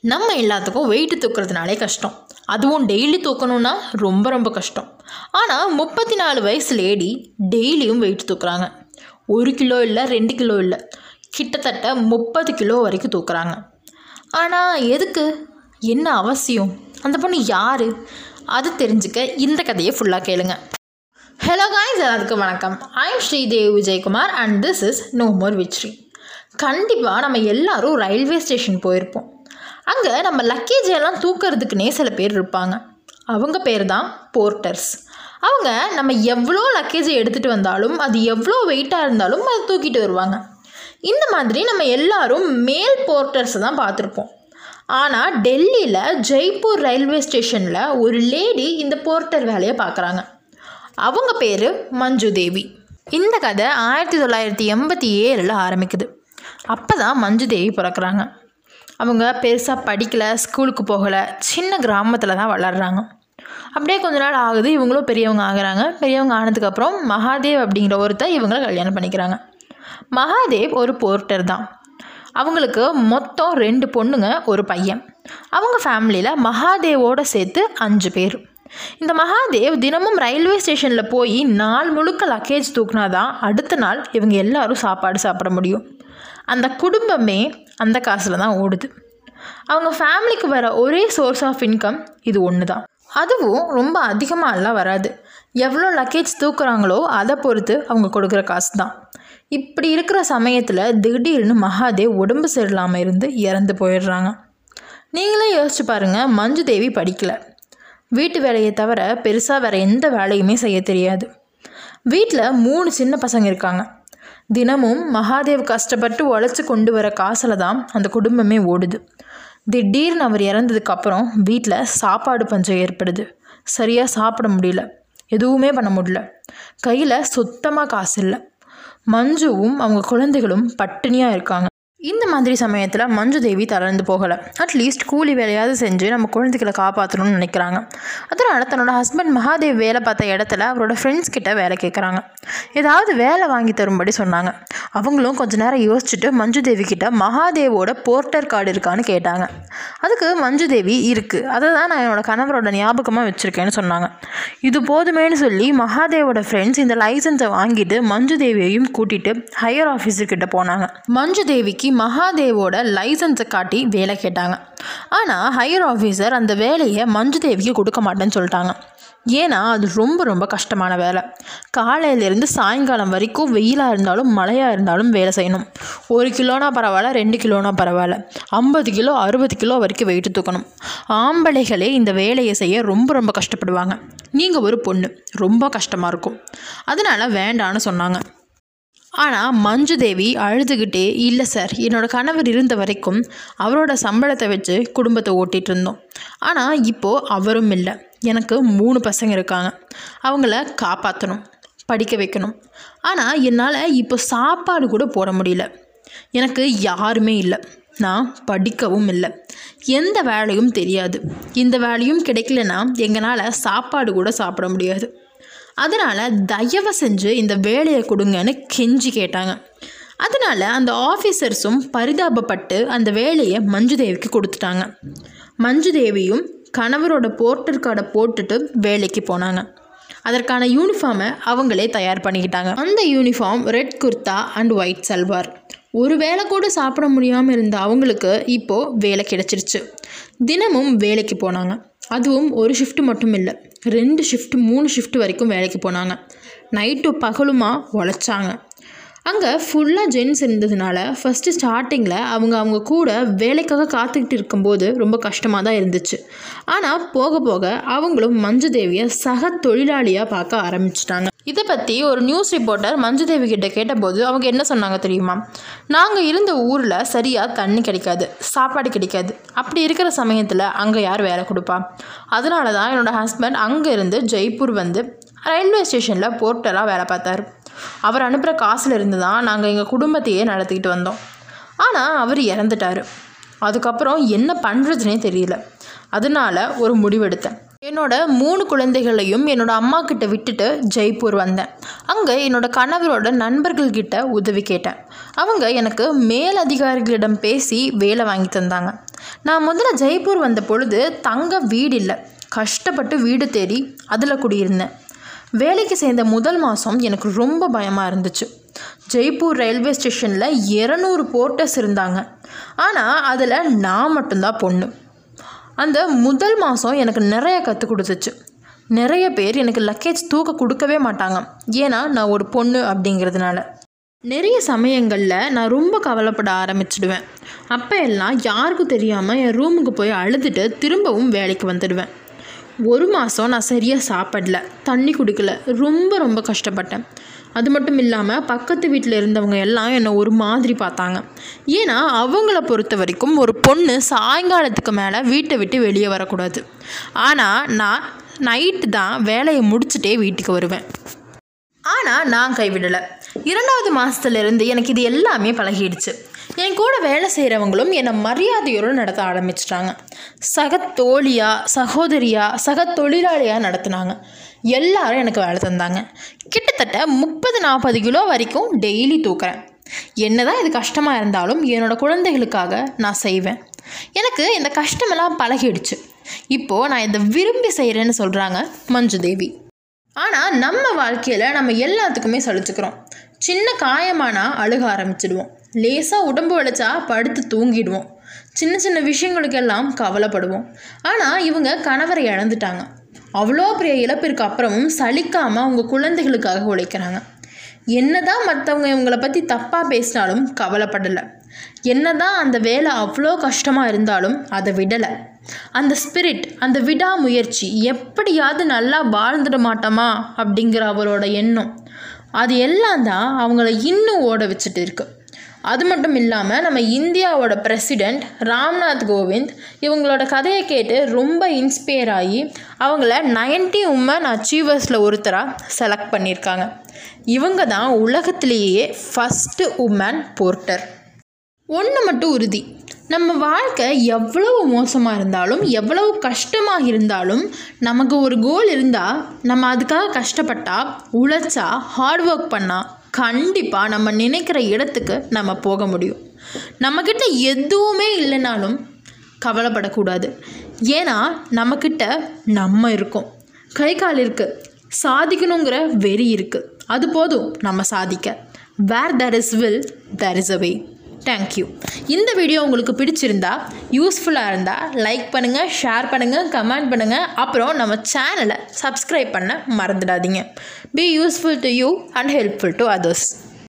நம்ம எல்லாத்துக்கும் வெயிட்டு தூக்குறதுனாலே கஷ்டம். அதுவும் டெய்லி தூக்கணும்னா ரொம்ப ரொம்ப கஷ்டம். ஆனால் முப்பத்தி நாலு வயசு லேடி டெய்லியும் வெயிட் தூக்குறாங்க. ஒரு கிலோ இல்லை ரெண்டு கிலோ இல்லை. கிட்டத்தட்ட முப்பது கிலோ வரைக்கும் தூக்குறாங்க. ஆனால் எதுக்கு? என்ன அவசியம்? அந்த பொண்ணு யார்? அது தெரிஞ்சுக்க இந்த கதையை ஃபுல்லாக கேளுங்க. ஹலோ காய்ஸ் எல்லாத்துக்கும் வணக்கம். I'm Sridev Vijayakumar and this is no more விச்ரி கண்டிப்பாக நம்ம எல்லாரும் ரயில்வே ஸ்டேஷன் போயிருப்போம். அங்கே நம்ம லக்கேஜ் எல்லாம் தூக்கிறதுக்குனே சில பேர் இருப்பாங்க. அவங்க பேர் தான் போர்ட்டர்ஸ் அவங்க நம்ம எவ்வளோ லக்கேஜை எடுத்துகிட்டு வந்தாலும் அது எவ்வளோ வெயிட்டாக இருந்தாலும் அதை தூக்கிட்டு வருவாங்க. இந்த மாதிரி நம்ம எல்லாரும் மேல் போர்ட்டர்ஸை தான் பார்த்துருப்போம். ஆனால் டெல்லியில் ஜெய்ப்பூர் ரயில்வே ஸ்டேஷனில் ஒரு லேடி இந்த போர்ட்டர் வேலையை பார்க்குறாங்க. அவங்க பேர் மஞ்சு தேவி இந்த கதை ஆயிரத்தி தொள்ளாயிரத்தி எண்பத்தி ஏழில் ஆரம்பிக்குது. அப்போ தான் மஞ்சு தேவி பிறக்கிறாங்க. அவங்க பெருசாக படிக்கலை ஸ்கூலுக்கு போகலை சின்ன கிராமத்தில் தான் வளர்கிறாங்க அப்படியே கொஞ்ச நாள் ஆகுது இவங்களும் பெரியவங்க ஆகுறாங்க. பெரியவங்க ஆனதுக்கப்புறம் மகாதேவ் அப்படிங்கிற ஒருத்தர் இவங்களை கல்யாணம் பண்ணிக்கிறாங்க. மகாதேவ் ஒரு போர்ட்டர் தான். அவங்களுக்கு மொத்தம் ரெண்டு பொண்ணுங்க ஒரு பையன். அவங்க ஃபேமிலியில் மகாதேவோட சேர்த்து அஞ்சு பேர். இந்த மகாதேவ் தினமும் ரயில்வே ஸ்டேஷனில் போய் நாள் முழுக்க லக்கேஜ் தூக்குனா தான் அடுத்த நாள் இவங்க எல்லாரும் சாப்பாடு சாப்பிட முடியும். அந்த குடும்பமே அந்த காசில் தான் ஓடுது. அவங்க ஃபேமிலிக்கு வர ஒரே சோர்ஸ் ஆஃப் இன்கம் இது ஒன்று தான் அதுவும் ரொம்ப அதிகமாகலாம் வராது. எவ்வளோ லக்கேஜ் தூக்குறாங்களோ அதை பொறுத்து அவங்க கொடுக்குற காசு தான் இப்படி இருக்கிற சமயத்தில் திடீர்னு மகாதேவ் உடம்பு சரியில்லாமல் இருந்து இறந்து போயிடுறாங்க. நீங்களே யோசிச்சு பாருங்கள் மஞ்சு தேவி படிக்கலை. வீட்டு வேலையை தவிர பெருசாக வேறு எந்த வேலையுமே செய்ய தெரியாது. வீட்டில் மூணு சின்ன பசங்க இருக்காங்க. தினமும் மகாதேவ் கஷ்டப்பட்டு உழைச்சி கொண்டு வர காசில் தான் அந்த குடும்பமே ஓடுது. திடீர்னு அவர் இறந்ததுக்கப்புறம் வீட்டில் சாப்பாடு பஞ்சம் ஏற்படுது. சரியாக சாப்பிட முடியல. எதுவுமே பண்ண முடியல. கையில் சுத்தமாக காசு இல்லை மஞ்சுவும் அவங்க குழந்தைகளும் பட்டினியாக இருக்காங்க. இந்த மாதிரி சமயத்தில் மஞ்சு தேவி தளர்ந்து போகலை. அட்லீஸ்ட் கூலி வேலையாவது செஞ்சு நம்ம குழந்தைகளை காப்பாற்றணும்னு நினைக்கிறாங்க. அதனால் தன்னோட ஹஸ்பண்ட் மகாதேவ் வேலை பார்த்த இடத்துல அவரோட ஃப்ரெண்ட்ஸ் கிட்ட வேலை கேட்குறாங்க ஏதாவது வேலை வாங்கி தரும்படி சொன்னாங்க. அவங்களும் கொஞ்ச நேரம் யோசிச்சுட்டு மஞ்சு தேவி கிட்ட மகாதேவோட போர்ட்டர் கார்டு இருக்கான்னு கேட்டாங்க. அதுக்கு மஞ்சுதேவி இருக்குது அதை தான் நான் என்னோடய கணவரோட ஞாபகமாக வச்சுருக்கேன்னு சொன்னாங்க. இது போதுமேன்னு சொல்லி மகாதேவோட ஃப்ரெண்ட்ஸ் இந்த லைசன்ஸை வாங்கிட்டு மஞ்சுதேவியையும் கூட்டிகிட்டு ஹையர் ஆஃபீஸர்கிட்ட போனாங்க. மஞ்சுதேவிக்கு மகாதேவோட லைசன்ஸை காட்டி வேலை கேட்டாங்க. ஆனால் ஹையர் ஆஃபீஸர் அந்த வேலையை மஞ்சுதேவிக்கு கொடுக்க மாட்டேன்னு சொல்லிட்டாங்க. ஏன்னா அது ரொம்ப ரொம்ப கஷ்டமான வேலை. காலையிலேருந்து சாயங்காலம் வரைக்கும் வெயிலாக இருந்தாலும் மழையாக இருந்தாலும் வேலை செய்யணும். ஒரு கிலோனா பரவாயில்ல ரெண்டு கிலோனா பரவாயில்ல. ஐம்பது கிலோ அறுபது கிலோ வரைக்கும் வெயிட்டு தூக்கணும். ஆம்பளைகளே இந்த வேலையை செய்ய ரொம்ப ரொம்ப கஷ்டப்படுவாங்க. நீங்கள் ஒரு பொண்ணு ரொம்ப கஷ்டமாக இருக்கும். அதனால் வேண்டான்னு சொன்னாங்க. ஆனால் மஞ்சு தேவி அழுதுகிட்டே இல்லை சார் என்னோடய கணவர் இருந்த வரைக்கும் அவரோட சம்பளத்தை வச்சு குடும்பத்தை ஓட்டிகிட்டு இருந்தோம். ஆனால் இப்போது அவரும் இல்லை. எனக்கு மூணு பசங்க இருக்காங்க. அவங்கள காப்பாற்றணும் படிக்க வைக்கணும். ஆனால் என்னால் இப்போ சாப்பாடு கூட போட முடியல. எனக்கு யாருமே இல்லை. நான் படிக்கவும் இல்லை. எந்த வேலையும் தெரியாது. இந்த வேலையும் கிடைக்கலனா எங்களால் சாப்பாடு கூட சாப்பிட முடியாது. அதனால் தயவு செஞ்சு இந்த வேலையை கொடுங்கன்னு கெஞ்சி கேட்டாங்க. அதனால் அந்த ஆஃபீஸர்ஸும் பரிதாபப்பட்டு அந்த வேலையை மஞ்சு தேவிக்கு கொடுத்துட்டாங்க. மஞ்சுதேவியும் கணவரோட போர்ட்டர் கார்டை போட்டுட்டு வேலைக்கு போனாங்க. அதற்கான யூனிஃபார்மை அவங்களே தயார் பண்ணிக்கிட்டாங்க. அந்த uniform red kurta and white salwar ஒரு வேலை கூட சாப்பிட முடியாமல் இருந்த அவங்களுக்கு இப்போது வேலை கிடச்சிருச்சு. தினமும் வேலைக்கு போனாங்க. அதுவும் ஒரு ஷிஃப்ட் மட்டும் இல்லை. ரெண்டு ஷிஃப்ட் மூணு ஷிஃப்ட் வரைக்கும் வேலைக்கு போனாங்க. நைட்டு பகலுமா உழைச்சாங்க. அங்கே ஃபுல்லாக ஜென்ஸ் இருந்ததுனால ஃபஸ்ட்டு ஸ்டார்டிங்கில் அவங்க அவங்க கூட வேலைக்காக காத்துக்கிட்டு இருக்கும்போது ரொம்ப கஷ்டமாக தான் இருந்துச்சு. ஆனால் போக போக அவங்களும் மஞ்சு தேவியை சக தொழிலாளியாக பார்க்க ஆரம்பிச்சிட்டாங்க. இதை பற்றி ஒரு நியூஸ் ரிப்போர்ட்டர் மஞ்சு தேவி கிட்ட கேட்டபோது அவங்க என்ன சொன்னாங்க தெரியுமா? நாங்கள் இருந்த ஊரில் சரியாக தண்ணி கிடைக்காது சாப்பாடு கிடைக்காது. அப்படி இருக்கிற சமயத்தில் அங்கே யார் வேலை கொடுப்பா? அதனால தான் என்னோடய ஹஸ்பண்ட் அங்கே இருந்து ஜெய்ப்பூர் வந்து ரயில்வே ஸ்டேஷனில் போர்ட்டராக வேலை பார்த்தாரு. அவர் அனுப்புகிற காசில் இருந்து தான் நாங்கள் எங்கள் குடும்பத்தையே நடத்திக்கிட்டு வந்தோம். ஆனால் அவர் இறந்துட்டார். அதுக்கப்புறம் என்ன பண்ணுறதுனே தெரியல. அதனால ஒரு முடிவெடுத்தேன். என்னோட மூணு குழந்தைகளையும் என்னோட அம்மா கிட்ட விட்டுட்டு ஜெய்ப்பூர் வந்தேன். அங்கே என்னோட கணவரோட நண்பர்கள்கிட்ட உதவி கேட்டேன். அவங்க எனக்கு மேலதிகாரிகளிடம் பேசி வேலை வாங்கி தந்தாங்க. நான் முதல்ல ஜெய்ப்பூர் வந்த பொழுது தங்க வீடு இல்லை. கஷ்டப்பட்டு வீடு தேடி அதில் குடியிருந்தேன். வேலைக்கு சேர்ந்த முதல் மாதம் எனக்கு ரொம்ப பயமாக இருந்துச்சு. ஜெய்ப்பூர் ரயில்வே ஸ்டேஷனில் இரநூறு போர்ட்டர்ஸ் இருந்தாங்க. ஆனால் அதில் நான் மட்டும்தான் பொண்ணு. அந்த முதல் மாதம் எனக்கு நிறைய கற்றுக் கொடுத்துச்சு. நிறைய பேர் எனக்கு லக்கேஜ் தூக்க கொடுக்கவே மாட்டாங்க. ஏன்னா நான் ஒரு பொண்ணு அப்படிங்கிறதுனால. நிறைய சமயங்களில் நான் ரொம்ப கவலைப்பட ஆரம்பிச்சிடுவேன். அப்போ எல்லாம் யாருக்கும் தெரியாமல் என் ரூமுக்கு போய் அழுதுட்டு திரும்பவும் வேலைக்கு வந்துடுவேன். ஒரு மாதம் நான் சரியாக சாப்பிடல. தண்ணி குடிக்கல. ரொம்ப ரொம்ப கஷ்டப்பட்டேன். அது மட்டும் இல்லாமல் பக்கத்து வீட்டில் இருந்தவங்க எல்லாம் என்னை ஒரு மாதிரி பார்த்தாங்க. ஏன்னா அவங்கள பொறுத்த வரைக்கும் ஒரு பொண்ணு சாயங்காலத்துக்கு மேலே வீட்டை விட்டு வெளியே வரக்கூடாது. ஆனால் நான் நைட்டு தான் வேலையை முடிச்சுட்டே வீட்டுக்கு வருவேன். ஆனால் நான் கைவிடலை. இரண்டாவது மாதத்துலேருந்து எனக்கு இது எல்லாமே பழகிடுச்சு. என் கூட வேலை செய்கிறவங்களும் என்னை மரியாதையோடு நடத்த ஆரம்பிச்சிட்டாங்க. சக தோழியாக சகோதரியாக சக தொழிலாளியாக நடத்துனாங்க. எல்லாரும் எனக்கு வேலை தந்தாங்க. கிட்டத்தட்ட முப்பது நாற்பது கிலோ வரைக்கும் டெய்லி தூக்குறேன். என்னதான் இது கஷ்டமாக இருந்தாலும் என்னோடய குழந்தைகளுக்காக நான் செய்வேன். எனக்கு இந்த கஷ்டமெல்லாம் பழகிடுச்சு. இப்போது நான் இதை விரும்பி செய்கிறேன்னு சொல்கிறாங்க மஞ்சு தேவி ஆனால் நம்ம வாழ்க்கையில் நம்ம எல்லாத்துக்குமே சலிச்சுக்கிறோம். சின்ன காயமானா அழுக ஆரம்பிச்சிடுவோம். லேசாக உடம்பு வளைச்சா படுத்து தூங்கிடுவோம். சின்ன சின்ன விஷயங்களுக்கெல்லாம் கவலைப்படுவோம். ஆனால் இவங்க கணவரை இழந்துட்டாங்க. அவ்வளோ பெரிய இழப்பிற்கு அப்புறமும் சலிக்காமல் அவங்க குழந்தைகளுக்காக உழைக்கிறாங்க. என்னதான் மற்றவங்க இவங்களை பற்றி தப்பாக பேசினாலும் கவலைப்படலை. என்னதான் அந்த வேலை அவ்வளோ கஷ்டமாக இருந்தாலும் அதை விடலை. அந்த ஸ்பிரிட் அந்த விடாமுயற்சி எப்படியாவது நல்லா வாழ்ந்துட மாட்டோமா அப்படிங்கிற அவரோட எண்ணம். அது எல்லாம் தான் அவங்கள இன்னும் ஓட வச்சுட்டு இருக்கு. அது மட்டும் இல்லாமல் நம்ம இந்தியாவோட பிரசிடெண்ட் ராம்நாத் கோவிந்த் இவங்களோட கதையை கேட்டு ரொம்ப இன்ஸ்பயர் ஆகி அவங்கள நைன்டி உமன் அச்சீவர்ஸில் ஒருத்தராக செலக்ட் பண்ணியிருக்காங்க. இவங்க தான் உலகத்திலேயே ஃபஸ்ட்டு உமன் போர்ட்டர் ஒன்று மட்டும் உறுதி. நம்ம வாழ்க்கை எவ்வளவு மோசமாக இருந்தாலும் எவ்வளவு கஷ்டமாக இருந்தாலும் நமக்கு ஒரு கோல் இருந்தால் நம்ம அதுக்காக கஷ்டப்பட்டா உழைச்சா ஹார்ட் ஒர்க் பண்ணால் கண்டிப்பாக நம்ம நினைக்கிற இடத்துக்கு நம்ம போக முடியும். நம்மக்கிட்ட எதுவுமே இல்லைனாலும் கவலைப்படக்கூடாது. ஏன்னா நம்மக்கிட்ட நம்ம இருக்கோம். கை கால் இருக்குது சாதிக்கணுங்கிற வெறி இருக்குது அது போதும் நம்ம சாதிக்க. Where there is will there is a way thank you இந்த வீடியோ உங்களுக்கு பிடிச்சிருந்தா யூஸ்ஃபுல்லாக இருந்தால் லைக் பண்ணுங்கள் ஷேர் பண்ணுங்கள் கமெண்ட் பண்ணுங்கள் அப்புறம் நம்ம சேனலை சப்ஸ்கிரைப் பண்ண மறந்துடாதீங்க. Be useful to you and helpful to others